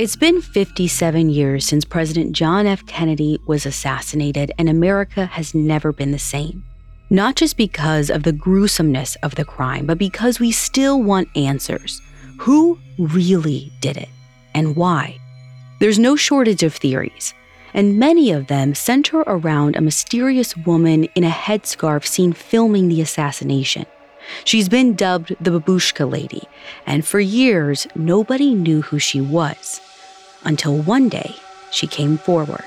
It's been 57 years since President John F. Kennedy was assassinated, and America has never been the same. Not just because of the gruesomeness of the crime, but because we still want answers. Who really did it, and why? There's no shortage of theories, and many of them center around a mysterious woman in a headscarf seen filming the assassination. She's been dubbed the Babushka Lady, and for years, nobody knew who she was. Until one day, she came forward.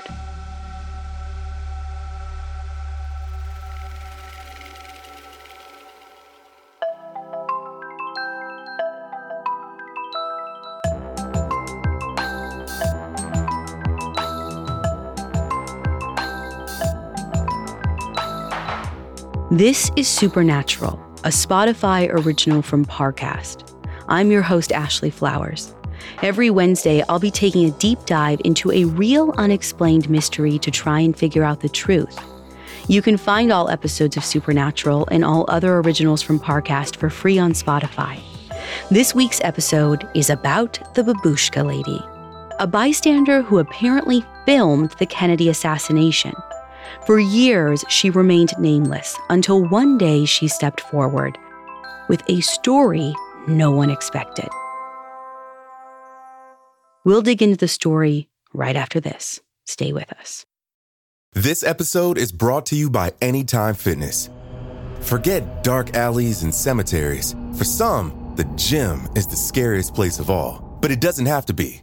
This is Supernatural, a Spotify original from Parcast. I'm your host, Ashley Flowers. Every Wednesday, I'll be taking a deep dive into a real unexplained mystery to try and figure out the truth. You can find all episodes of Supernatural and all other originals from Parcast for free on Spotify. This week's episode is about the Babushka Lady, a bystander who apparently filmed the Kennedy assassination. For years, she remained nameless until one day she stepped forward with a story no one expected. We'll dig into the story right after this. Stay with us. This episode is brought to you by Anytime Fitness. Forget dark alleys and cemeteries. For some, the gym is the scariest place of all, but it doesn't have to be.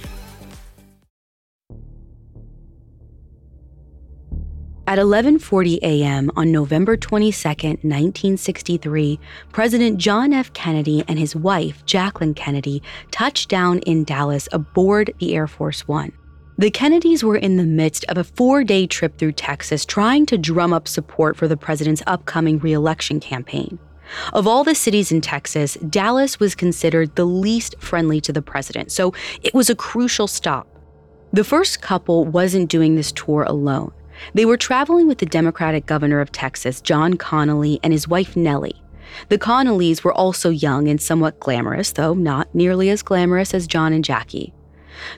At 11:40 a.m. on November 22, 1963, President John F. Kennedy and his wife, Jacqueline Kennedy, touched down in Dallas aboard the Air Force 1. The Kennedys were in the midst of a 4-day trip through Texas trying to drum up support for the president's upcoming re-election campaign. Of all the cities in Texas, Dallas was considered the least friendly to the president, so it was a crucial stop. The first couple wasn't doing this tour alone. They were traveling with the Democratic governor of Texas, John Connally, and his wife Nellie. The Connallys were also young and somewhat glamorous, though not nearly as glamorous as John and Jackie.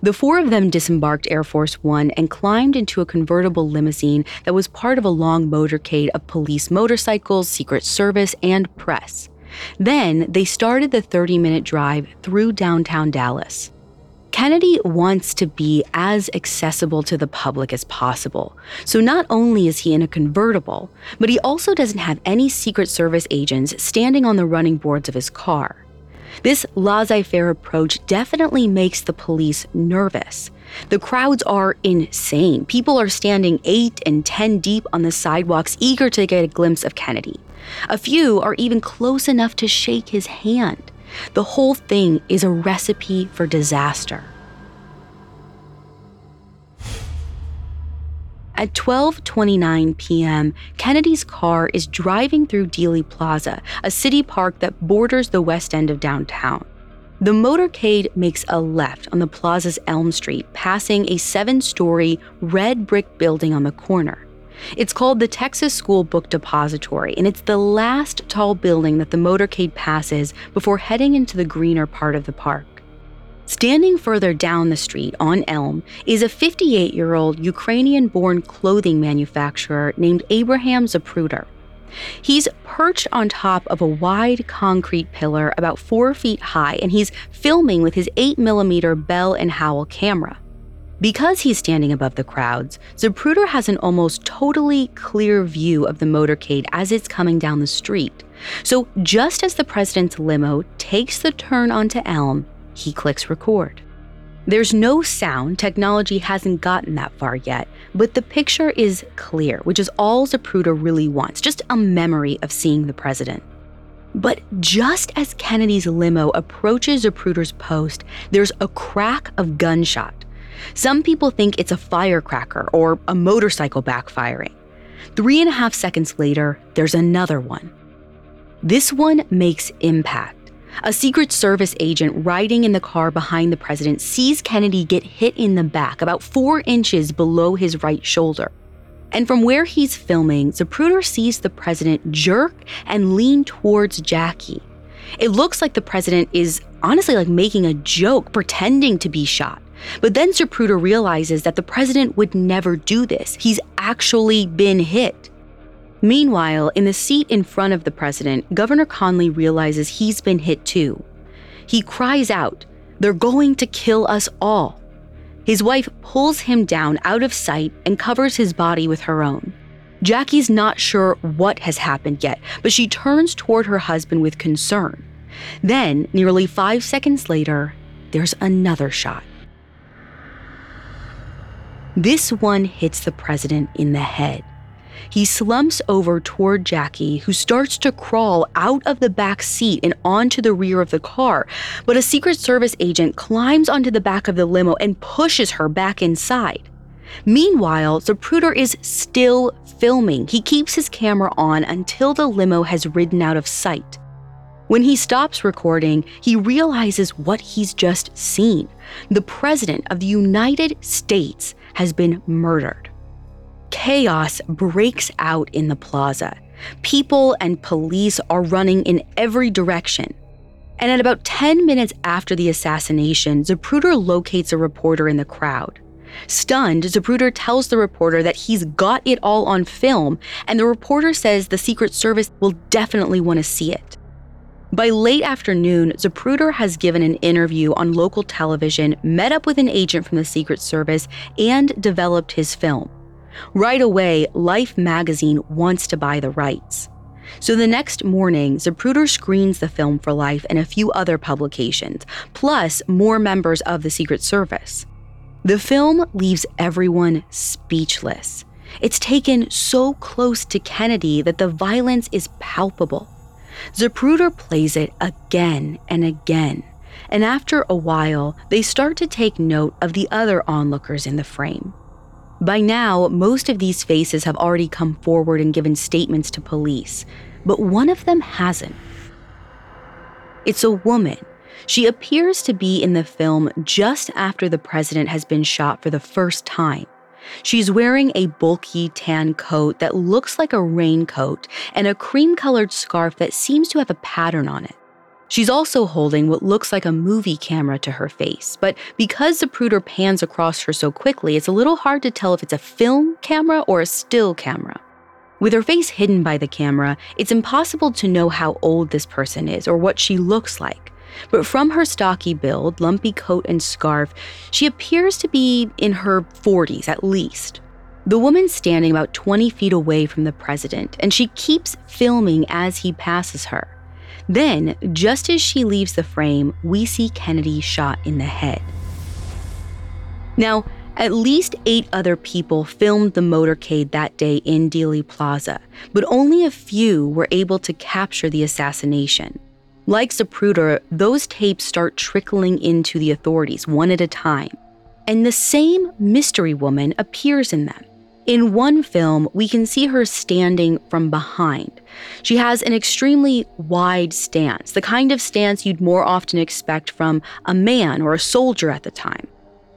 The four of them disembarked Air Force One and climbed into a convertible limousine that was part of a long motorcade of police motorcycles, Secret Service, and press. Then they started the 30 minute drive through downtown Dallas. Kennedy wants to be as accessible to the public as possible. So not only is he in a convertible, but he also doesn't have any Secret Service agents standing on the running boards of his car. This laissez faire approach definitely makes the police nervous. The crowds are insane. People are standing 8 and 10 deep on the sidewalks, eager to get a glimpse of Kennedy. A few are even close enough to shake his hand. The whole thing is a recipe for disaster. At 12:29 p.m., Kennedy's car is driving through Dealey Plaza, a city park that borders the west end of downtown. The motorcade makes a left on the plaza's Elm Street, passing a seven-story red brick building on the corner. It's called the Texas School Book Depository, and it's the last tall building that the motorcade passes before heading into the greener part of the park. Standing further down the street on Elm is a 58 year old Ukrainian born clothing manufacturer named Abraham Zapruder. He's perched on top of a wide concrete pillar about four feet high, and he's filming with his 8mm Bell and Howell camera. Because he's standing above the crowds, Zapruder has an almost totally clear view of the motorcade as it's coming down the street. So, just as the president's limo takes the turn onto Elm, he clicks record. There's no sound, technology hasn't gotten that far yet, but the picture is clear, which is all Zapruder really wants just a memory of seeing the president. But just as Kennedy's limo approaches Zapruder's post, there's a crack of gunshot. Some people think it's a firecracker or a motorcycle backfiring. Three and a half seconds later, there's another one. This one makes impact. A Secret Service agent riding in the car behind the president sees Kennedy get hit in the back, about four inches below his right shoulder. And from where he's filming, Zapruder sees the president jerk and lean towards Jackie. It looks like the president is honestly like making a joke, pretending to be shot. But then Zapruder realizes that the president would never do this. He's actually been hit. Meanwhile, in the seat in front of the president, Governor Connally realizes he's been hit too. He cries out, They're going to kill us all. His wife pulls him down out of sight and covers his body with her own. Jackie's not sure what has happened yet, but she turns toward her husband with concern. Then, nearly five seconds later, there's another shot. This one hits the president in the head. He slumps over toward Jackie, who starts to crawl out of the back seat and onto the rear of the car. But a Secret Service agent climbs onto the back of the limo and pushes her back inside. Meanwhile, Zapruder is still filming. He keeps his camera on until the limo has ridden out of sight. When he stops recording, he realizes what he's just seen. The President of the United States has been murdered. Chaos breaks out in the plaza. People and police are running in every direction. And at about 10 minutes after the assassination, Zapruder locates a reporter in the crowd. Stunned, Zapruder tells the reporter that he's got it all on film, and the reporter says the Secret Service will definitely want to see it. By late afternoon, Zapruder has given an interview on local television, met up with an agent from the Secret Service, and developed his film. Right away, Life magazine wants to buy the rights. So the next morning, Zapruder screens the film for Life and a few other publications, plus more members of the Secret Service. The film leaves everyone speechless. It's taken so close to Kennedy that the violence is palpable. Zapruder plays it again and again, and after a while, they start to take note of the other onlookers in the frame. By now, most of these faces have already come forward and given statements to police, but one of them hasn't. It's a woman. She appears to be in the film just after the president has been shot for the first time. She's wearing a bulky tan coat that looks like a raincoat and a cream colored scarf that seems to have a pattern on it. She's also holding what looks like a movie camera to her face, but because the Zapruder pans across her so quickly, it's a little hard to tell if it's a film camera or a still camera. With her face hidden by the camera, it's impossible to know how old this person is or what she looks like. But from her stocky build, lumpy coat, and scarf, she appears to be in her 40s at least. The woman's standing about 20 feet away from the president, and she keeps filming as he passes her. Then, just as she leaves the frame, we see Kennedy shot in the head. Now, at least eight other people filmed the motorcade that day in Dealey Plaza, but only a few were able to capture the assassination. Like Zapruder, those tapes start trickling into the authorities one at a time, and the same mystery woman appears in them. In one film, we can see her standing from behind. She has an extremely wide stance, the kind of stance you'd more often expect from a man or a soldier at the time.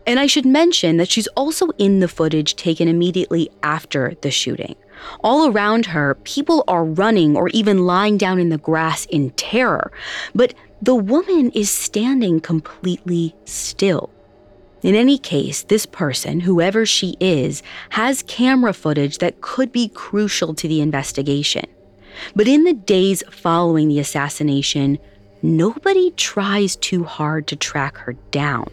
And I should mention that she's also in the footage taken immediately after the shooting. All around her, people are running or even lying down in the grass in terror, but the woman is standing completely still. In any case, this person, whoever she is, has camera footage that could be crucial to the investigation. But in the days following the assassination, nobody tries too hard to track her down.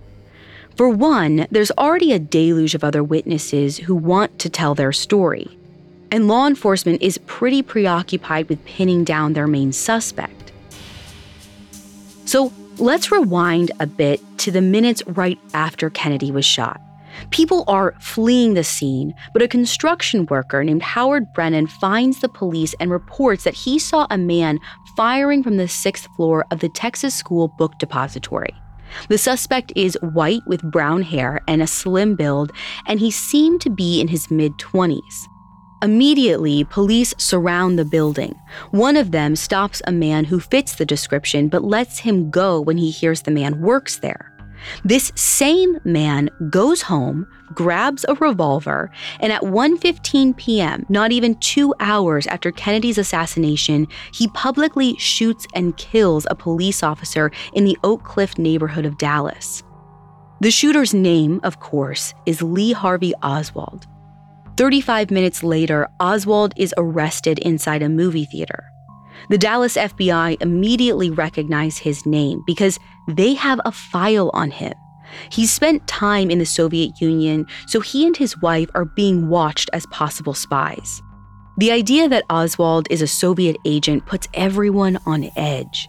For one, there's already a deluge of other witnesses who want to tell their story, and law enforcement is pretty preoccupied with pinning down their main suspect. So, Let's rewind a bit to the minutes right after Kennedy was shot. People are fleeing the scene, but a construction worker named Howard Brennan finds the police and reports that he saw a man firing from the sixth floor of the Texas School Book Depository. The suspect is white with brown hair and a slim build, and he seemed to be in his mid 20s. Immediately, police surround the building. One of them stops a man who fits the description but lets him go when he hears the man works there. This same man goes home, grabs a revolver, and at 1:15 p.m., not even 2 hours after Kennedy's assassination, he publicly shoots and kills a police officer in the Oak Cliff neighborhood of Dallas. The shooter's name, of course, is Lee Harvey Oswald. 35 minutes later, Oswald is arrested inside a movie theater. The Dallas FBI immediately recognize his name because they have a file on him. He spent time in the Soviet Union, so he and his wife are being watched as possible spies. The idea that Oswald is a Soviet agent puts everyone on edge.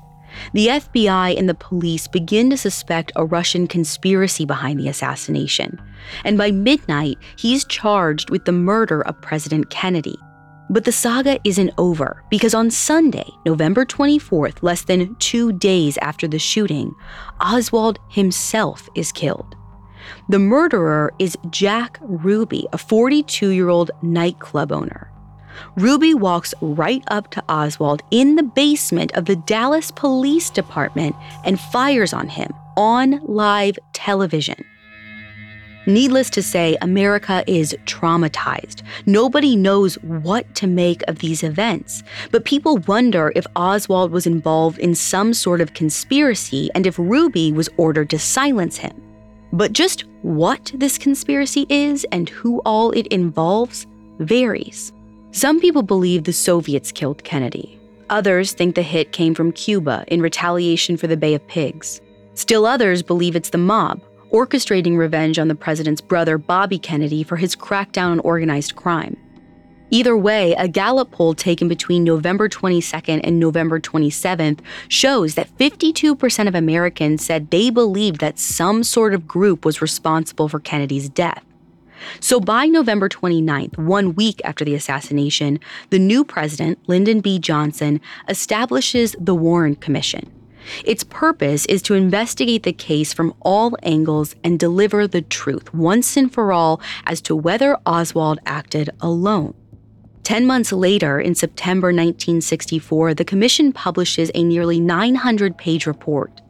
The FBI and the police begin to suspect a Russian conspiracy behind the assassination, and by midnight, he's charged with the murder of President Kennedy. But the saga isn't over because on Sunday, November 24th, less than two days after the shooting, Oswald himself is killed. The murderer is Jack Ruby, a 42 year old nightclub owner. Ruby walks right up to Oswald in the basement of the Dallas Police Department and fires on him on live television. Needless to say, America is traumatized. Nobody knows what to make of these events. But people wonder if Oswald was involved in some sort of conspiracy and if Ruby was ordered to silence him. But just what this conspiracy is and who all it involves varies. Some people believe the Soviets killed Kennedy. Others think the hit came from Cuba in retaliation for the Bay of Pigs. Still others believe it's the mob orchestrating revenge on the president's brother, Bobby Kennedy, for his crackdown on organized crime. Either way, a Gallup poll taken between November 22nd and November 27th shows that 52% of Americans said they believed that some sort of group was responsible for Kennedy's death. So by November 29th, one week after the assassination, the new president, Lyndon B. Johnson, establishes the Warren Commission. Its purpose is to investigate the case from all angles and deliver the truth once and for all as to whether Oswald acted alone. Ten months later, in September 1964, the Commission publishes a nearly 900 page report.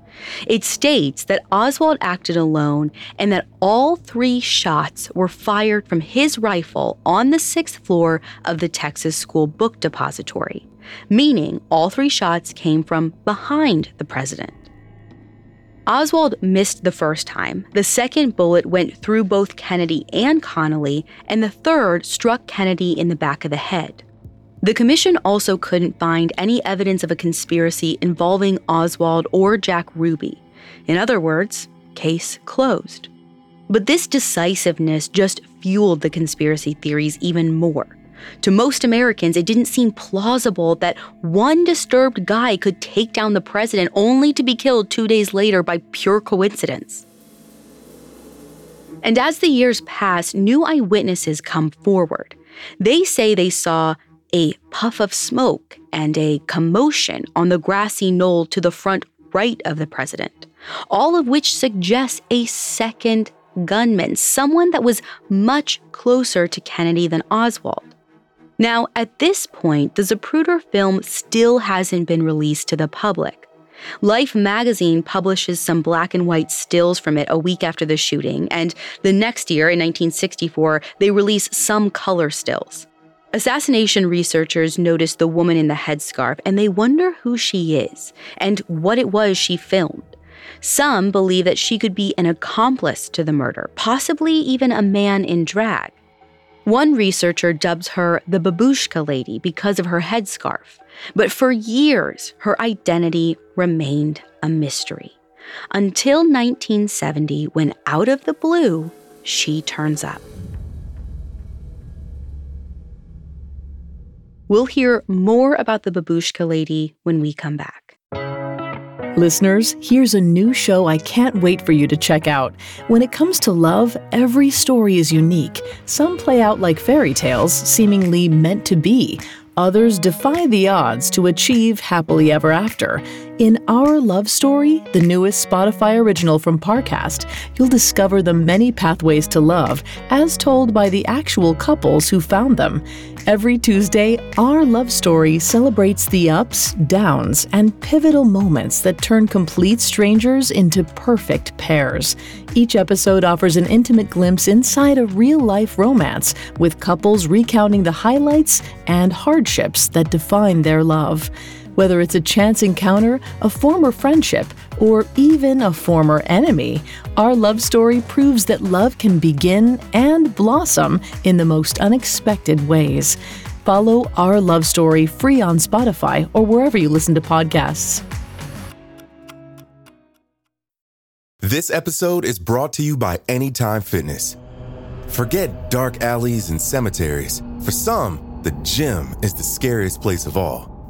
It states that Oswald acted alone and that all three shots were fired from his rifle on the sixth floor of the Texas School Book Depository meaning all three shots came from behind the president. Oswald missed the first time. The second bullet went through both Kennedy and Connally, and the third struck Kennedy in the back of the head. The commission also couldn't find any evidence of a conspiracy involving Oswald or Jack Ruby. In other words, case closed. But this decisiveness just fueled the conspiracy theories even more. To most Americans, it didn't seem plausible that one disturbed guy could take down the president only to be killed two days later by pure coincidence. And as the years pass, new eyewitnesses come forward. They say they saw a puff of smoke and a commotion on the grassy knoll to the front right of the president, all of which suggests a second gunman, someone that was much closer to Kennedy than Oswald. Now, at this point, the Zapruder film still hasn't been released to the public. Life magazine publishes some black and white stills from it a week after the shooting, and the next year, in 1964, they release some color stills. Assassination researchers notice the woman in the headscarf and they wonder who she is and what it was she filmed. Some believe that she could be an accomplice to the murder, possibly even a man in drag. One researcher dubs her the babushka lady because of her headscarf, but for years her identity remained a mystery. Until 1970, when out of the blue, she turns up. We'll hear more about the babushka lady when we come back. Listeners, here's a new show I can't wait for you to check out. When it comes to love, every story is unique. Some play out like fairy tales, seemingly meant to be. Others defy the odds to achieve happily ever after. In Our Love Story, the newest Spotify original from Parcast, you'll discover the many pathways to love, as told by the actual couples who found them. Every Tuesday, our love story celebrates the ups, downs, and pivotal moments that turn complete strangers into perfect pairs. Each episode offers an intimate glimpse inside a real life romance, with couples recounting the highlights and hardships that define their love. Whether it's a chance encounter, a former friendship, or even a former enemy, our love story proves that love can begin and blossom in the most unexpected ways. Follow Our Love Story free on Spotify or wherever you listen to podcasts. This episode is brought to you by Anytime Fitness. Forget dark alleys and cemeteries. For some, the gym is the scariest place of all,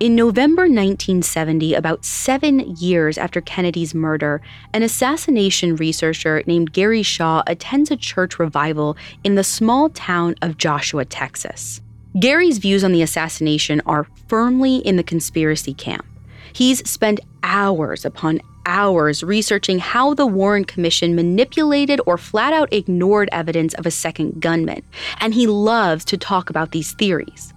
In November 1970, about seven years after Kennedy's murder, an assassination researcher named Gary Shaw attends a church revival in the small town of Joshua, Texas. Gary's views on the assassination are firmly in the conspiracy camp. He's spent hours upon hours researching how the Warren Commission manipulated or flat out ignored evidence of a second gunman, and he loves to talk about these theories.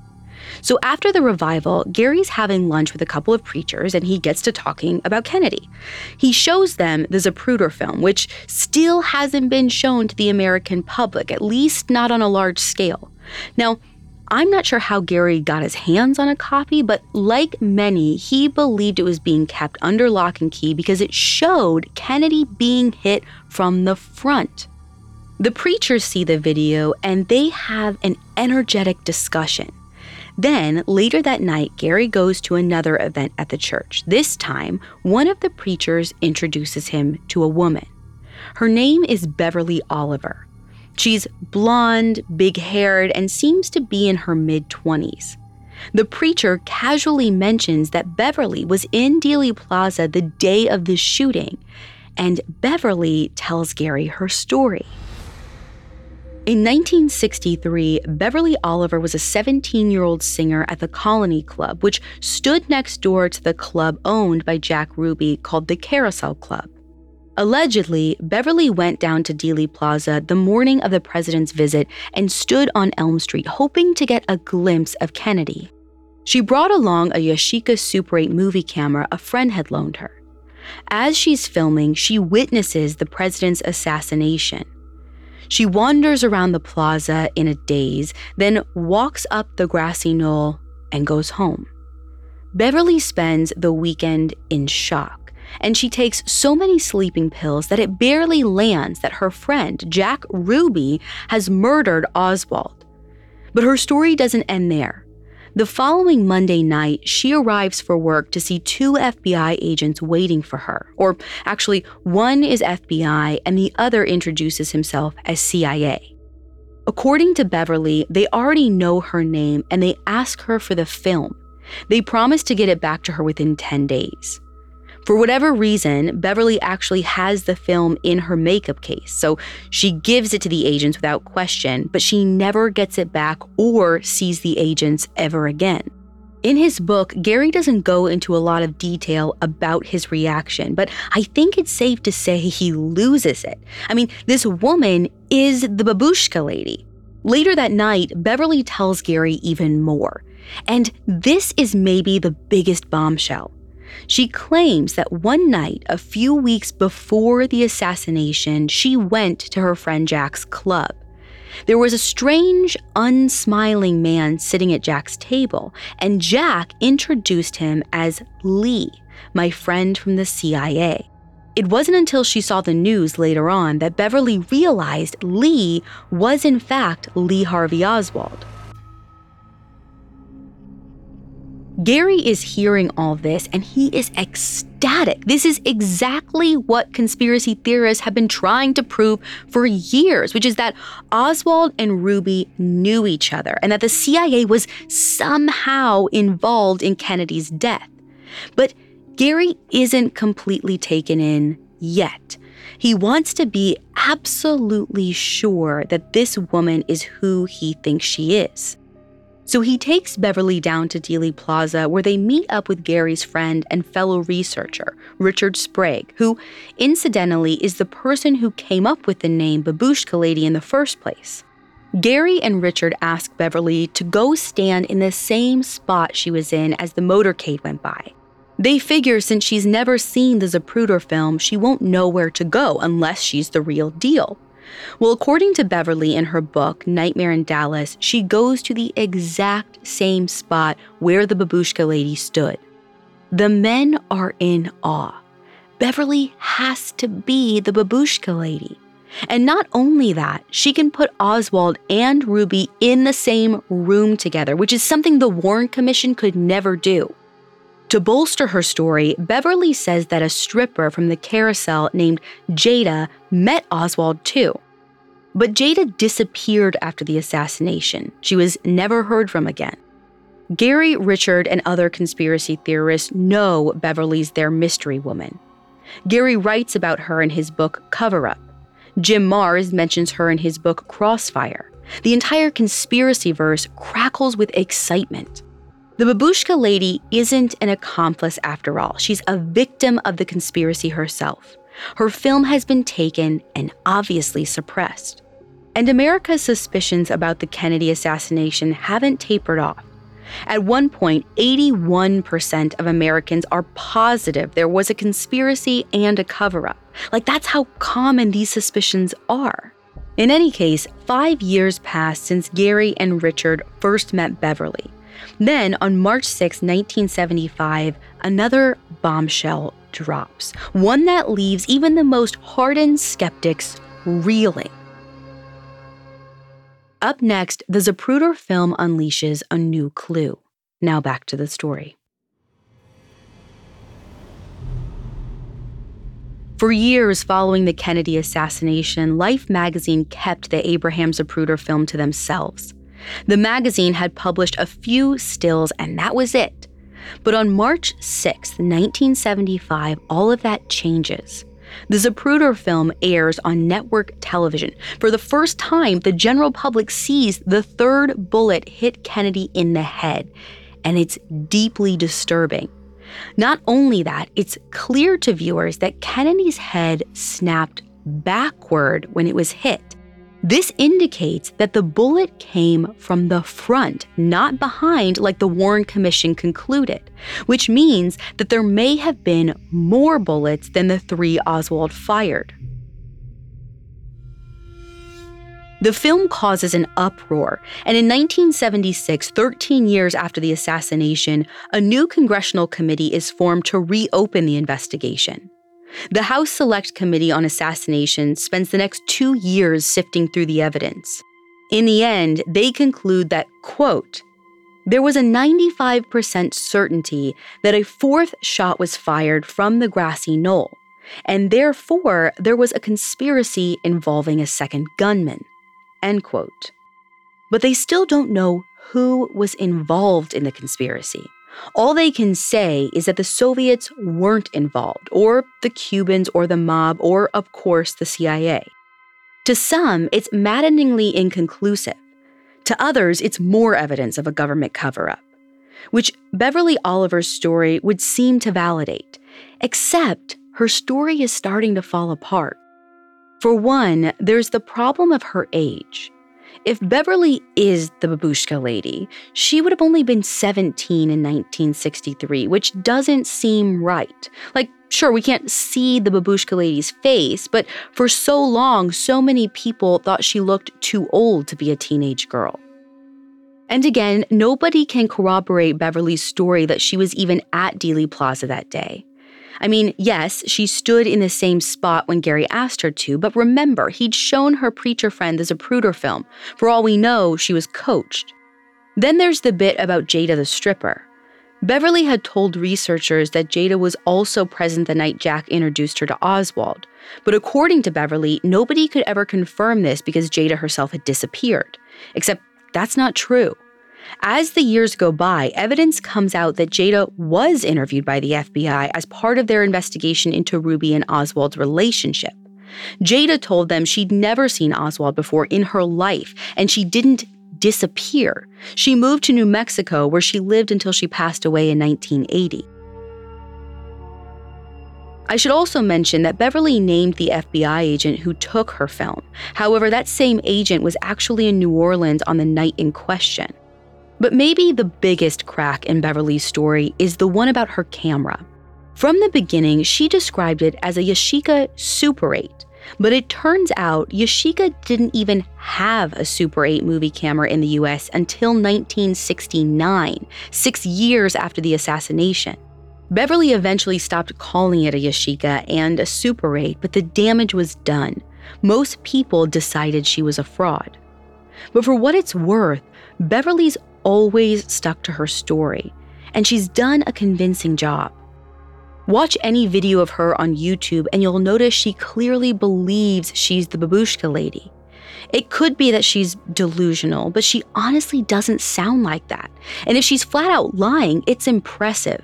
So after the revival, Gary's having lunch with a couple of preachers and he gets to talking about Kennedy. He shows them the Zapruder film, which still hasn't been shown to the American public, at least not on a large scale. Now, I'm not sure how Gary got his hands on a copy, but like many, he believed it was being kept under lock and key because it showed Kennedy being hit from the front. The preachers see the video and they have an energetic discussion. Then, later that night, Gary goes to another event at the church. This time, one of the preachers introduces him to a woman. Her name is Beverly Oliver. She's blonde, big haired, and seems to be in her mid 20s. The preacher casually mentions that Beverly was in Dealey Plaza the day of the shooting, and Beverly tells Gary her story. In 1963, Beverly Oliver was a 17 year old singer at the Colony Club, which stood next door to the club owned by Jack Ruby called the Carousel Club. Allegedly, Beverly went down to Dealey Plaza the morning of the president's visit and stood on Elm Street hoping to get a glimpse of Kennedy. She brought along a Yashica Super 8 movie camera a friend had loaned her. As she's filming, she witnesses the president's assassination. She wanders around the plaza in a daze, then walks up the grassy knoll and goes home. Beverly spends the weekend in shock, and she takes so many sleeping pills that it barely lands that her friend, Jack Ruby, has murdered Oswald. But her story doesn't end there. The following Monday night, she arrives for work to see two FBI agents waiting for her. Or actually, one is FBI and the other introduces himself as CIA. According to Beverly, they already know her name and they ask her for the film. They promise to get it back to her within 10 days. For whatever reason, Beverly actually has the film in her makeup case, so she gives it to the agents without question, but she never gets it back or sees the agents ever again. In his book, Gary doesn't go into a lot of detail about his reaction, but I think it's safe to say he loses it. I mean, this woman is the babushka lady. Later that night, Beverly tells Gary even more. And this is maybe the biggest bombshell. She claims that one night, a few weeks before the assassination, she went to her friend Jack's club. There was a strange, unsmiling man sitting at Jack's table, and Jack introduced him as Lee, my friend from the CIA. It wasn't until she saw the news later on that Beverly realized Lee was, in fact, Lee Harvey Oswald. Gary is hearing all this and he is ecstatic. This is exactly what conspiracy theorists have been trying to prove for years, which is that Oswald and Ruby knew each other and that the CIA was somehow involved in Kennedy's death. But Gary isn't completely taken in yet. He wants to be absolutely sure that this woman is who he thinks she is. So he takes Beverly down to Dealey Plaza where they meet up with Gary's friend and fellow researcher, Richard Sprague, who, incidentally, is the person who came up with the name Babushka Lady in the first place. Gary and Richard ask Beverly to go stand in the same spot she was in as the motorcade went by. They figure since she's never seen the Zapruder film, she won't know where to go unless she's the real deal. Well, according to Beverly in her book, Nightmare in Dallas, she goes to the exact same spot where the babushka lady stood. The men are in awe. Beverly has to be the babushka lady. And not only that, she can put Oswald and Ruby in the same room together, which is something the Warren Commission could never do. To bolster her story, Beverly says that a stripper from the carousel named Jada met Oswald too. But Jada disappeared after the assassination. She was never heard from again. Gary, Richard, and other conspiracy theorists know Beverly's their mystery woman. Gary writes about her in his book Cover Up. Jim Marrs mentions her in his book Crossfire. The entire conspiracy verse crackles with excitement. The babushka lady isn't an accomplice after all. She's a victim of the conspiracy herself. Her film has been taken and obviously suppressed. And America's suspicions about the Kennedy assassination haven't tapered off. At one point, 81% of Americans are positive there was a conspiracy and a cover up. Like, that's how common these suspicions are. In any case, five years passed since Gary and Richard first met Beverly. Then, on March 6, 1975, another bombshell drops, one that leaves even the most hardened skeptics reeling. Up next, the Zapruder film unleashes a new clue. Now back to the story. For years following the Kennedy assassination, Life magazine kept the Abraham Zapruder film to themselves. The magazine had published a few stills, and that was it. But on March 6, 1975, all of that changes. The Zapruder film airs on network television. For the first time, the general public sees the third bullet hit Kennedy in the head, and it's deeply disturbing. Not only that, it's clear to viewers that Kennedy's head snapped backward when it was hit. This indicates that the bullet came from the front, not behind, like the Warren Commission concluded, which means that there may have been more bullets than the three Oswald fired. The film causes an uproar, and in 1976, 13 years after the assassination, a new congressional committee is formed to reopen the investigation. The House Select Committee on Assassination spends the next two years sifting through the evidence. In the end, they conclude that, quote, there was a 95% certainty that a fourth shot was fired from the grassy knoll, and therefore there was a conspiracy involving a second gunman. End quote. But they still don't know who was involved in the conspiracy. All they can say is that the Soviets weren't involved, or the Cubans, or the mob, or, of course, the CIA. To some, it's maddeningly inconclusive. To others, it's more evidence of a government cover up, which Beverly Oliver's story would seem to validate, except her story is starting to fall apart. For one, there's the problem of her age. If Beverly is the babushka lady, she would have only been 17 in 1963, which doesn't seem right. Like, sure, we can't see the babushka lady's face, but for so long, so many people thought she looked too old to be a teenage girl. And again, nobody can corroborate Beverly's story that she was even at Dealey Plaza that day. I mean, yes, she stood in the same spot when Gary asked her to, but remember, he'd shown her preacher friend the Zapruder film. For all we know, she was coached. Then there's the bit about Jada the stripper. Beverly had told researchers that Jada was also present the night Jack introduced her to Oswald. But according to Beverly, nobody could ever confirm this because Jada herself had disappeared. Except that's not true. As the years go by, evidence comes out that Jada was interviewed by the FBI as part of their investigation into Ruby and Oswald's relationship. Jada told them she'd never seen Oswald before in her life, and she didn't disappear. She moved to New Mexico, where she lived until she passed away in 1980. I should also mention that Beverly named the FBI agent who took her film. However, that same agent was actually in New Orleans on the night in question. But maybe the biggest crack in Beverly's story is the one about her camera. From the beginning, she described it as a Yashica Super 8. But it turns out Yashica didn't even have a Super 8 movie camera in the US until 1969, six years after the assassination. Beverly eventually stopped calling it a Yashica and a Super 8, but the damage was done. Most people decided she was a fraud. But for what it's worth, Beverly's always stuck to her story, and she's done a convincing job. Watch any video of her on YouTube, and you'll notice she clearly believes she's the babushka lady. It could be that she's delusional, but she honestly doesn't sound like that. And if she's flat out lying, it's impressive.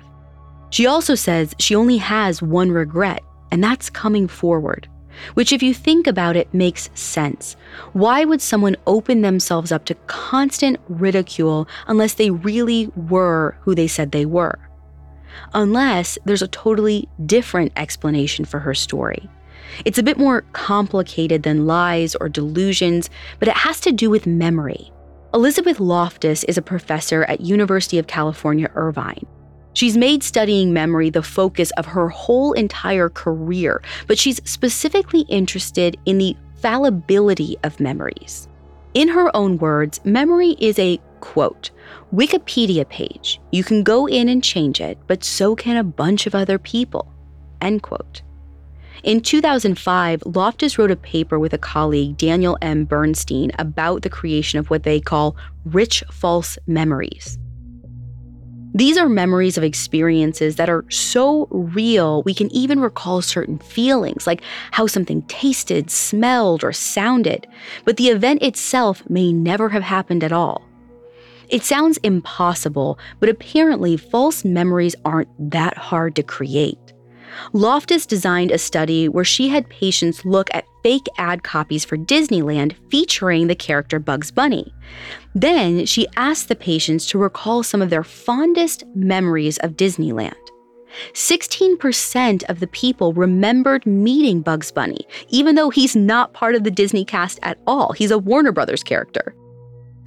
She also says she only has one regret, and that's coming forward. Which, if you think about it, makes sense. Why would someone open themselves up to constant ridicule unless they really were who they said they were? Unless there's a totally different explanation for her story. It's a bit more complicated than lies or delusions, but it has to do with memory. Elizabeth Loftus is a professor at University of California, Irvine. She's made studying memory the focus of her whole entire career, but she's specifically interested in the fallibility of memories. In her own words, memory is a quote, Wikipedia page. You can go in and change it, but so can a bunch of other people. End quote. In 2005, Loftus wrote a paper with a colleague, Daniel M. Bernstein, about the creation of what they call rich false memories. These are memories of experiences that are so real we can even recall certain feelings, like how something tasted, smelled, or sounded, but the event itself may never have happened at all. It sounds impossible, but apparently false memories aren't that hard to create. Loftus designed a study where she had patients look at fake ad copies for Disneyland featuring the character Bugs Bunny. Then she asked the patients to recall some of their fondest memories of Disneyland. 16% of the people remembered meeting Bugs Bunny, even though he's not part of the Disney cast at all. He's a Warner Brothers character.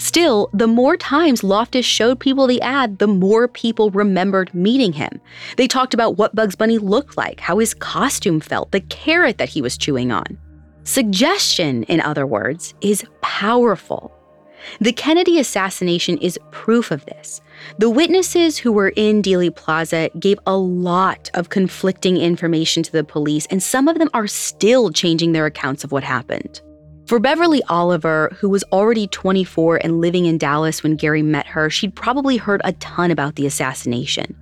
Still, the more times Loftus showed people the ad, the more people remembered meeting him. They talked about what Bugs Bunny looked like, how his costume felt, the carrot that he was chewing on. Suggestion, in other words, is powerful. The Kennedy assassination is proof of this. The witnesses who were in Dealey Plaza gave a lot of conflicting information to the police, and some of them are still changing their accounts of what happened. For Beverly Oliver, who was already 24 and living in Dallas when Gary met her, she'd probably heard a ton about the assassination.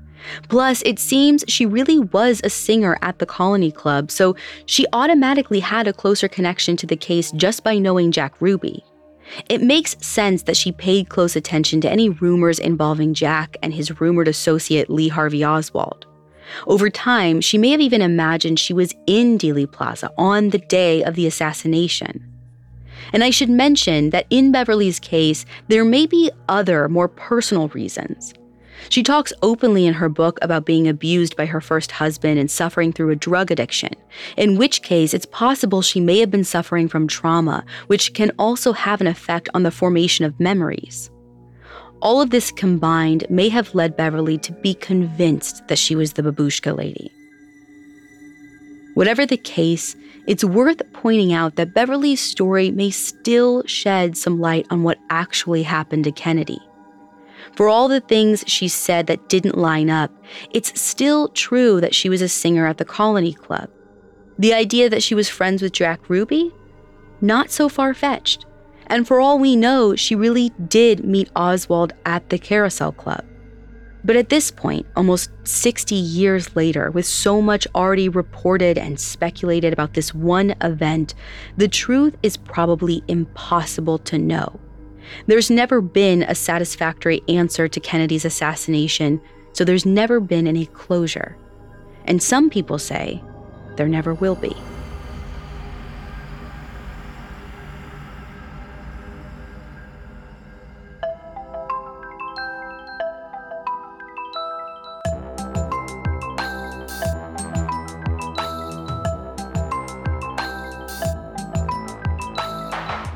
Plus, it seems she really was a singer at the Colony Club, so she automatically had a closer connection to the case just by knowing Jack Ruby. It makes sense that she paid close attention to any rumors involving Jack and his rumored associate Lee Harvey Oswald. Over time, she may have even imagined she was in Dealey Plaza on the day of the assassination. And I should mention that in Beverly's case, there may be other, more personal reasons. She talks openly in her book about being abused by her first husband and suffering through a drug addiction, in which case it's possible she may have been suffering from trauma, which can also have an effect on the formation of memories. All of this combined may have led Beverly to be convinced that she was the babushka lady. Whatever the case, it's worth pointing out that Beverly's story may still shed some light on what actually happened to Kennedy. For all the things she said that didn't line up, it's still true that she was a singer at the Colony Club. The idea that she was friends with Jack Ruby? Not so far fetched. And for all we know, she really did meet Oswald at the Carousel Club. But at this point, almost 60 years later, with so much already reported and speculated about this one event, the truth is probably impossible to know. There's never been a satisfactory answer to Kennedy's assassination, so there's never been any closure. And some people say there never will be.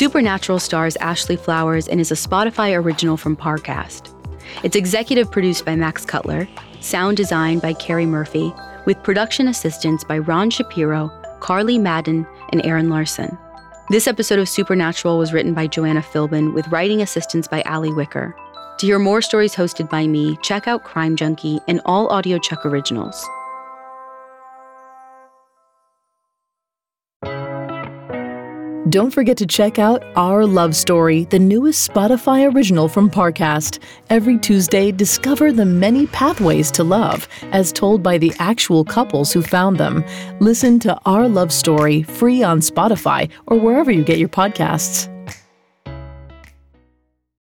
Supernatural stars Ashley Flowers and is a Spotify original from Parcast. It's executive produced by Max Cutler, sound designed by Carrie Murphy, with production assistance by Ron Shapiro, Carly Madden, and Aaron Larson. This episode of Supernatural was written by Joanna Philbin with writing assistance by Ali Wicker. To hear more stories hosted by me, check out Crime Junkie and all audiochuck originals. Don't forget to check out Our Love Story, the newest Spotify original from Parcast. Every Tuesday, discover the many pathways to love, as told by the actual couples who found them. Listen to Our Love Story free on Spotify or wherever you get your podcasts.